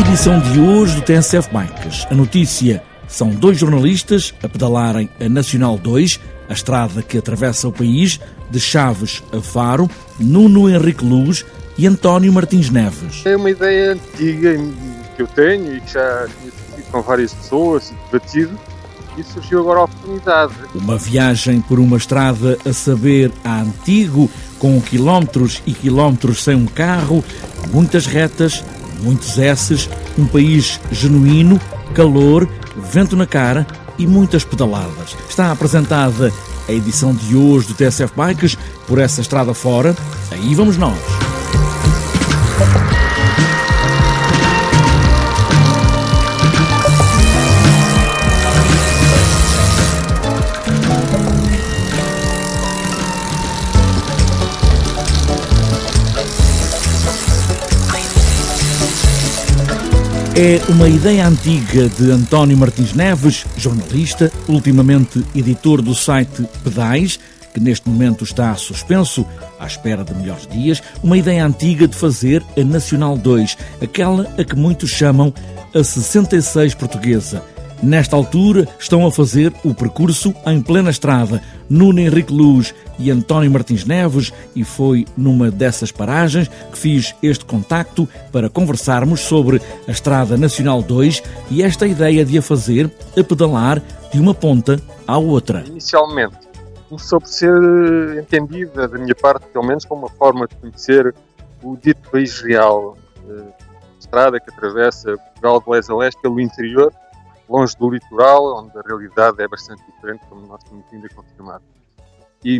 edição de hoje do TSF Bikes. A notícia são dois jornalistas a pedalarem a Nacional 2, a estrada que atravessa o país, de Chaves a Faro, Nuno Henrique Luz e António Martins Neves. É uma ideia antiga que eu tenho e que já tinha discutido com várias pessoas e debatido e surgiu agora a oportunidade. Uma viagem por uma estrada a saber a antigo, com quilómetros e quilómetros sem um carro, muitas retas, muitos S's, um país genuíno, calor, vento na cara e muitas pedaladas. Está apresentada a edição de hoje do TSF Bikes por essa estrada fora. Aí vamos nós. É uma ideia antiga de António Martins Neves, jornalista, ultimamente editor do site Pedais, que neste momento está suspenso, à espera de melhores dias, uma ideia antiga de fazer a Nacional 2, aquela a que muitos chamam a 66 portuguesa Nesta altura estão a fazer o percurso em plena estrada Nuno Henrique Luz e António Martins Neves e foi numa dessas paragens que fiz este contacto para conversarmos sobre a Estrada Nacional 2 e esta ideia de a fazer a pedalar de uma ponta à outra. Inicialmente começou por ser entendida da minha parte, pelo menos, como uma forma de conhecer o dito país real, a estrada que atravessa Portugal de leste a leste pelo interior longe do litoral, onde a realidade é bastante diferente, como nós temos vindo a confirmar. E,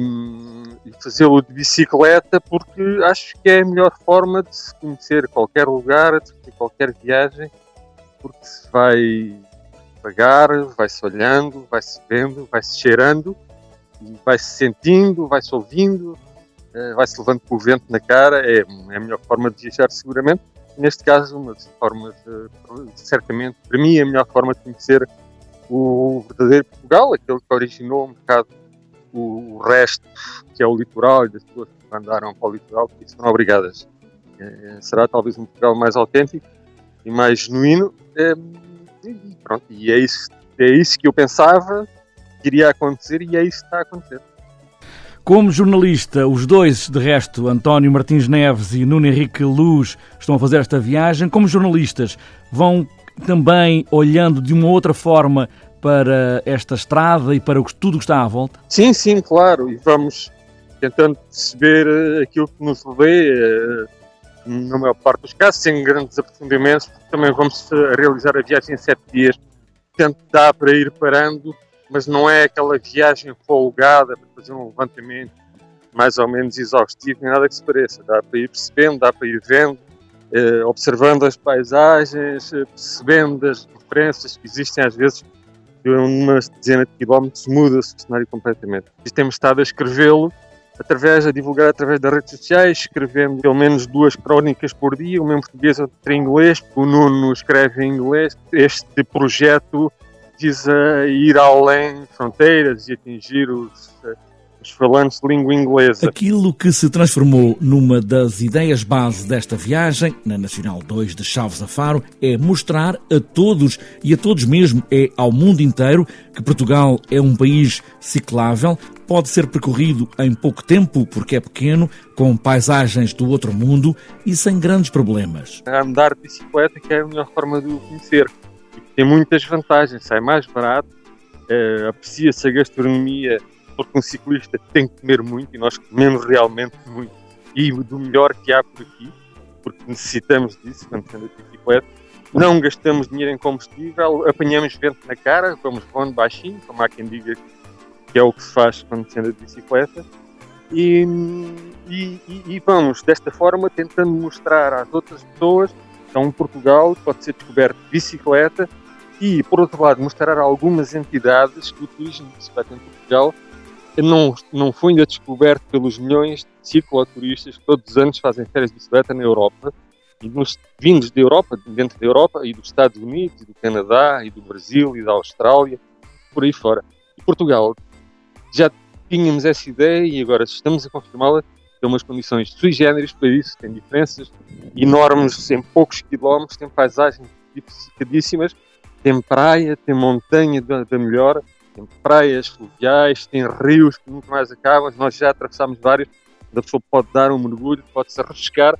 e fazê-lo de bicicleta porque acho que é a melhor forma de se conhecer qualquer lugar, de fazer qualquer viagem, porque se vai pagar, vai-se olhando, vai-se vendo, vai-se cheirando, vai-se sentindo, vai-se ouvindo, eh, vai-se levando com o vento na cara, é, é a melhor forma de viajar seguramente neste caso, uma das formas, certamente, para mim, a melhor forma de conhecer o verdadeiro Portugal, aquele que originou um bocado o, resto, que é o litoral, e das pessoas que andaram para o litoral, que foram obrigadas. É, será talvez um Portugal mais autêntico e mais genuíno. É, e pronto, e é isso, é isso que eu pensava que iria acontecer e é isso que está a acontecer. Como jornalista, os dois, de resto, António Martins Neves e Nuno Henrique Luz, estão a fazer esta viagem. Como jornalistas, vão também olhando de uma outra forma para esta estrada e para tudo que está à volta? Sim, sim, claro. E vamos tentando perceber eh, aquilo que nos rodeia, eh, na maior parte dos casos, sem grandes aprofundimentos, porque também vamos eh, realizar a viagem em sete dias. Portanto, dá para ir parando mas não é aquela viagem folgada para fazer um levantamento mais ou menos exaustivo, nem nada que se pareça. Dá para ir percebendo, dá para ir vendo, eh, observando as paisagens, eh, percebendo as diferenças que existem às vezes. Numa dezena de quilómetros muda-se o cenário completamente. E temos estado a escrevê-lo através, a divulgar através das redes sociais, escrevendo pelo menos duas crónicas por dia, uma em português, outra em inglês. O Nuno escreve em inglês. Este projeto visa ir além fronteiras e atingir os, eh, os falantes de língua inglesa. Aquilo que se transformou numa das ideias base desta viagem, na Nacional 2 de Chaves a Faro, é mostrar a todos, e a todos mesmo, é ao mundo inteiro, que Portugal é um país ciclável, pode ser percorrido em pouco tempo, porque é pequeno, com paisagens do outro mundo e sem grandes problemas. Andar de bicicleta que é a melhor forma de o conhecer tem muitas vantagens, sai mais barato, uh, aprecia-se a gastronomia, porque um ciclista tem que comer muito e nós comemos realmente muito e do melhor que há por aqui, porque necessitamos disso quando andamos de bicicleta. Não gastamos dinheiro em combustível, apanhamos vento na cara, vamos voando baixinho, como há quem diga que é o que se faz quando se anda de bicicleta. E, e, e, vamos desta forma tentando mostrar às outras pessoas que há um Portugal pode ser descoberto de bicicleta e, por outro lado, mostrar algumas entidades que o turismo de bicicleta em Portugal não, não foi ainda descoberto pelos milhões de cicloturistas que todos os anos fazem férias de bicicleta na Europa e nos vindos da Europa, dentro da Europa e dos Estados Unidos, e do Canadá, e do Brasil, e da Austrália, por aí fora. E Portugal, já tínhamos essa ideia e agora estamos a confirmá-la, tem umas condições sui generis para isso, tem diferenças enormes em poucos quilómetros, tem paisagens diversificadíssimas. Tem praia, tem montanha da, melhor, tem praias fluviais, tem rios que nunca mais acabam. Nós já atravessámos vários. A pessoa pode dar um mergulho, pode se arriscar.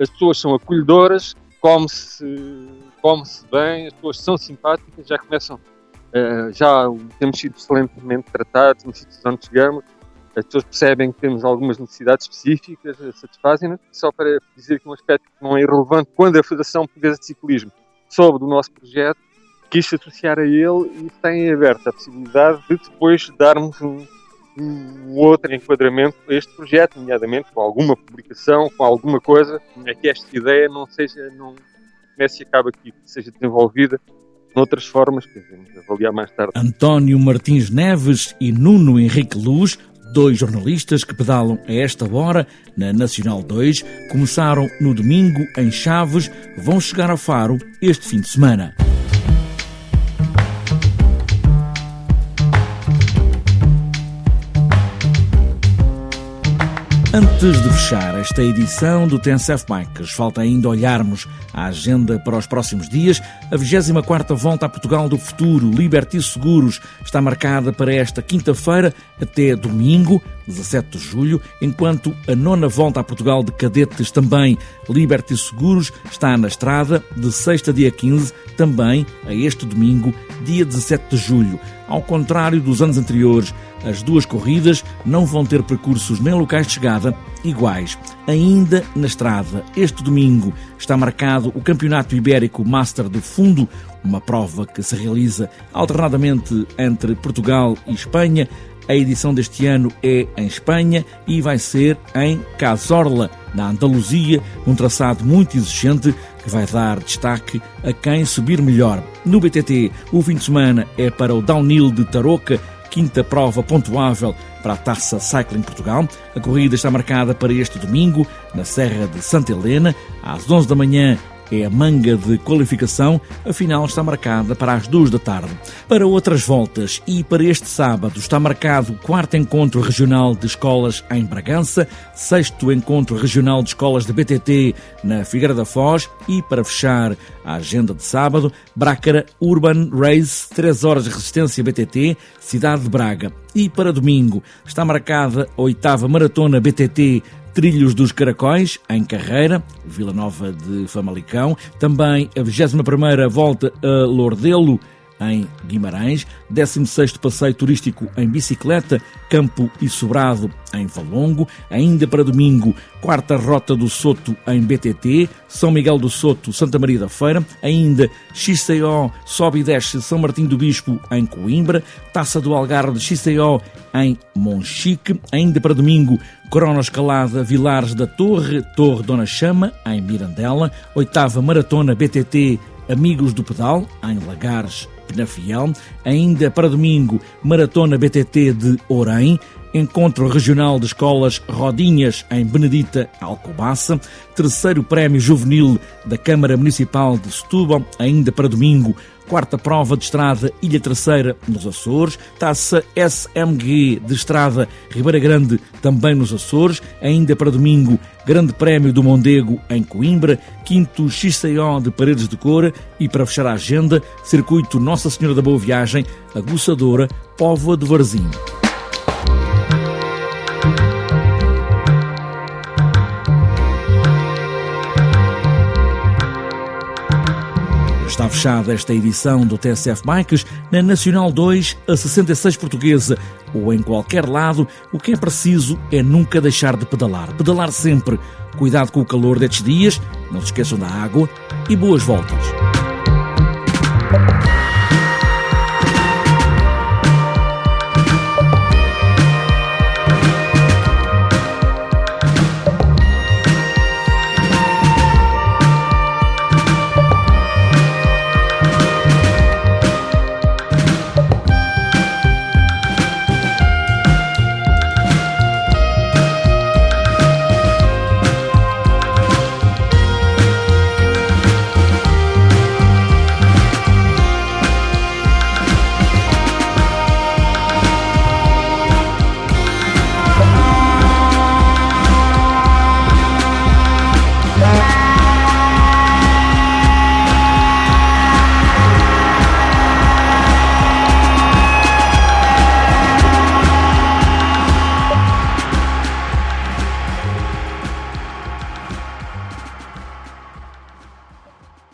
As pessoas são acolhedoras, come-se come bem, as pessoas são simpáticas, já começam, uh, já temos sido excelentemente tratados nos sítios onde chegamos as pessoas percebem que temos algumas necessidades específicas, satisfazem-nos. Só para dizer que um aspecto que não é irrelevante, quando a Federação Portuguesa de Ciclismo soube do nosso projeto, quis se associar a ele e tem aberto a possibilidade de depois darmos um, um outro enquadramento a este projeto, nomeadamente com alguma publicação, com alguma coisa, é que esta ideia não seja, não comece e acabe aqui, que seja desenvolvida noutras formas que devemos avaliar mais tarde. António Martins Neves e Nuno Henrique Luz Dois jornalistas que pedalam a esta hora na Nacional 2 começaram no domingo em Chaves, vão chegar a Faro este fim de semana. Antes de fechar esta edição do TNCF Bikes, falta ainda olharmos a agenda para os próximos dias. A 24 Volta a Portugal do Futuro, Liberty Seguros, está marcada para esta quinta-feira até domingo, 17 de julho, enquanto a nona Volta a Portugal de Cadetes, também Liberty Seguros, está na estrada de sexta dia 15, também a este domingo, dia 17 de julho. Ao contrário dos anos anteriores, as duas corridas não vão ter percursos nem locais de chegada iguais. Ainda na estrada, este domingo está marcado o Campeonato Ibérico Master de Fundo, uma prova que se realiza alternadamente entre Portugal e Espanha. A edição deste ano é em Espanha e vai ser em Cazorla, na Andaluzia, um traçado muito exigente que vai dar destaque a quem subir melhor. No BTT, o fim de semana é para o downhill de Tarouca, quinta prova pontuável para a Taça Cycling Portugal. A corrida está marcada para este domingo, na Serra de Santa Helena, às 11 da manhã é a manga de qualificação, a final está marcada para as duas da tarde. Para outras voltas e para este sábado está marcado o quarto encontro regional de escolas em Bragança, sexto encontro regional de escolas de BTT na Figueira da Foz e para fechar a agenda de sábado, Brácara Urban Race, 3 horas de resistência BTT, cidade de Braga. E para domingo está marcada a oitava maratona BTT Trilhos dos Caracóis, em Carreira, Vila Nova de Famalicão. Também a 21ª volta a Lordelo, em Guimarães, 16º passeio turístico em bicicleta, Campo e Sobrado em Valongo, ainda para domingo, quarta rota do Soto em BTT, São Miguel do Soto, Santa Maria da Feira, ainda XCO, sobe e desce São Martim do Bispo em Coimbra, Taça do Algarve XCO em Monchique, ainda para domingo, Corona Escalada Vilares da Torre, Torre Dona Chama em Mirandela, oitava Maratona BTT Amigos do Pedal em Lagares Penafiel. Ainda para domingo, Maratona BTT de Orém. Encontro Regional de Escolas Rodinhas em Benedita, Alcobaça. Terceiro Prémio Juvenil da Câmara Municipal de Setúbal, ainda para domingo, quarta prova de estrada Ilha Terceira nos Açores, taça SMG de estrada Ribeira Grande também nos Açores, ainda para domingo Grande Prémio do Mondego em Coimbra, quinto XCO de Paredes de Cora e para fechar a agenda, circuito Nossa Senhora da Boa Viagem, Aguçadora, Póvoa de Varzim. Está fechada esta edição do TSF Bikes na Nacional 2, a 66 portuguesa, ou em qualquer lado, o que é preciso é nunca deixar de pedalar. Pedalar sempre. Cuidado com o calor destes dias, não se esqueçam da água e boas voltas.